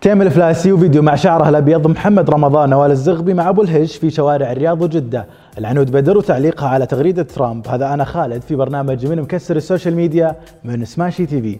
تيم الفلاسي وفيديو مع شعره الأبيض محمد رمضان نوال الزغبي مع أبو الهج في شوارع الرياض وجدة العنود بدر وتعليقها على تغريدة ترامب هذا أنا خالد في برنامج من مكسر ال social media من Smashi TV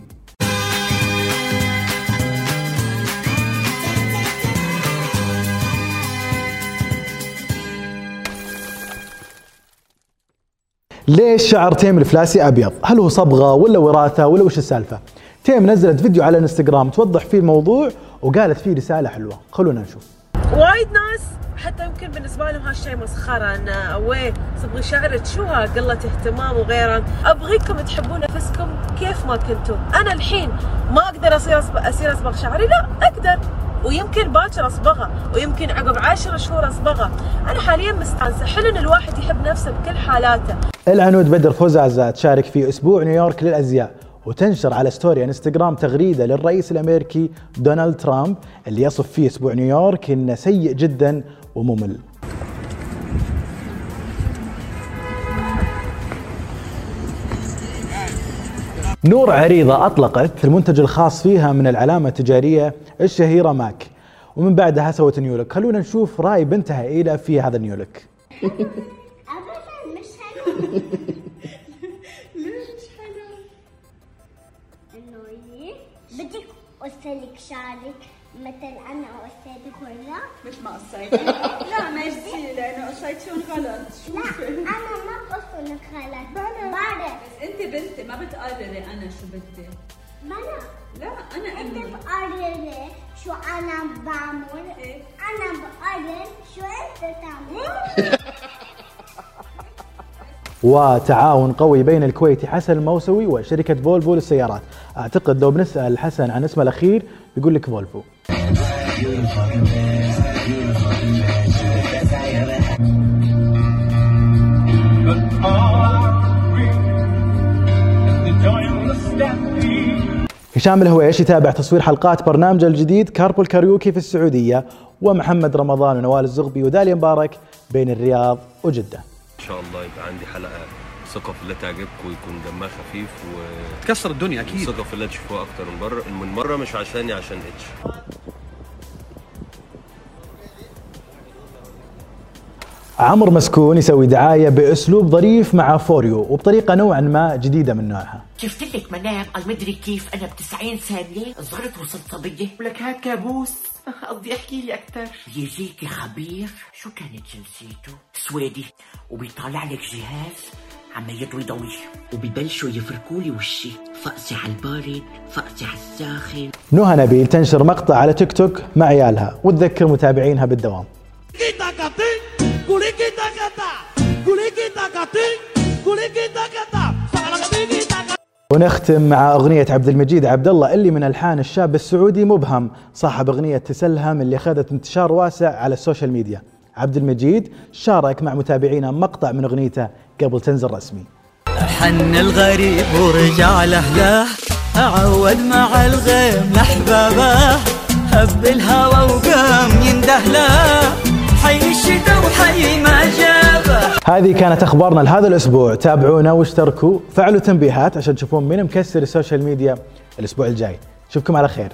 ليش شعر تيم الفلاسي أبيض؟ هل هو صبغة ولا وراثة ولا وش السالفة؟ تيم نزلت فيديو على الانستغرام توضح فيه الموضوع وقالت فيه رسالة حلوة، خلونا نشوف. وايد ناس حتى يمكن بالنسبة لهم هالشيء مسخرة انه وين صبغي شعرك شو ها قلة اهتمام وغيره. أبغيكم تحبون نفسكم كيف ما كنتم أنا الحين ما أقدر أصير أصبغ أصير أصبغ شعري؟ لا أقدر. ويمكن باكر اصبغها ويمكن عقب عشر شهور اصبغها أنا حاليا مستانسة. حلو إن الواحد يحب نفسه بكل حالاته. العنود بدر فوزازا تشارك في أسبوع نيويورك للأزياء. وتنشر على story انستغرام تغريدة للرئيس الأمريكي دونالد ترامب اللي يصف فيه أسبوع نيويورك إنه سيء جدا وممل. نور عريضة أطلقت المنتج الخاص فيها من العلامة التجارية الشهيرة MAC. ومن بعدها سوت new look. خلونا نشوف رأي بنتها إيلا في هذا ال new look ابدا مش بدك أوصلك شعرك مثل أنا أوصلك ولا؟ مثل ما قصيت لا ميرسي لأنه قصيتون غلط لا شوفي أنا ما بوصلك غلط. بلا. بعرف. بس أنت بنتي ما بتقرري أنا شو بدي. بلا لا أنا أنت امي بقرري شو أنا بعمل. إيه؟ أنا بقرر شو أنت تعمل. وتعاون قوي بين الكويتي حسن الموسوي وشركة فولفو للسيارات. أعتقد لو بنسأل حسن عن اسمه الأخير بيقول لك فولفو. هشام الهويش يتابع تصوير حلقات برنامجه الجديد Carpool Karaoke في السعودية ومحمد رمضان ونوال الزغبي وداليا مبارك بين الرياض وجدة. إن شاء الله يبقى عندي حلقة ثقة في الله تعجبكم ويكون دمها خفيف و تكسر الدنيا أكيد. ثقة في الله تشوفوها أكتر من مرة من مرة مش عشاني عشان H. عمرو مسكون يسوي دعاية بأسلوب ظريف مع Foreo وبطريقة نوعا ما جديدة من نوعها. شفت لك منام المدري كيف أنا ب 90 ثانية. صغرت وصلت صبيه ولك هاد كابوس. قصدي أحكي لي أكثر يجيك خبير. شو كانت جنسيته؟ سويدي. وبيطالع لك جهاز عم يضوي ضوي وبيبلشوا يفركوا لي وشي. فقسي على البارد فقسي على الساخن. نهى نبيل تنشر مقطع على تيك توك مع عيالها وتذكر متابعينها بالدوام. ونختم مع أغنية عبد المجيد عبد الله اللي من ألحان الشاب السعودي مبهم صاحب أغنية تسلهم اللي أخذت انتشار واسع على ال social media. عبد المجيد شارك مع متابعينا مقطع من أغنيته قبل تنزل رسمي. حن الغريب ورجع لأهله عود مع الغيم لأحبابه هب الهوى وقام ينده له حي وحي ما هذه كانت أخبارنا لهذا الأسبوع. تابعونا واشتركوا. فعلوا تنبيهات عشان تشوفون مين مكسر ال social media الأسبوع الجاي. نشوفكم على خير.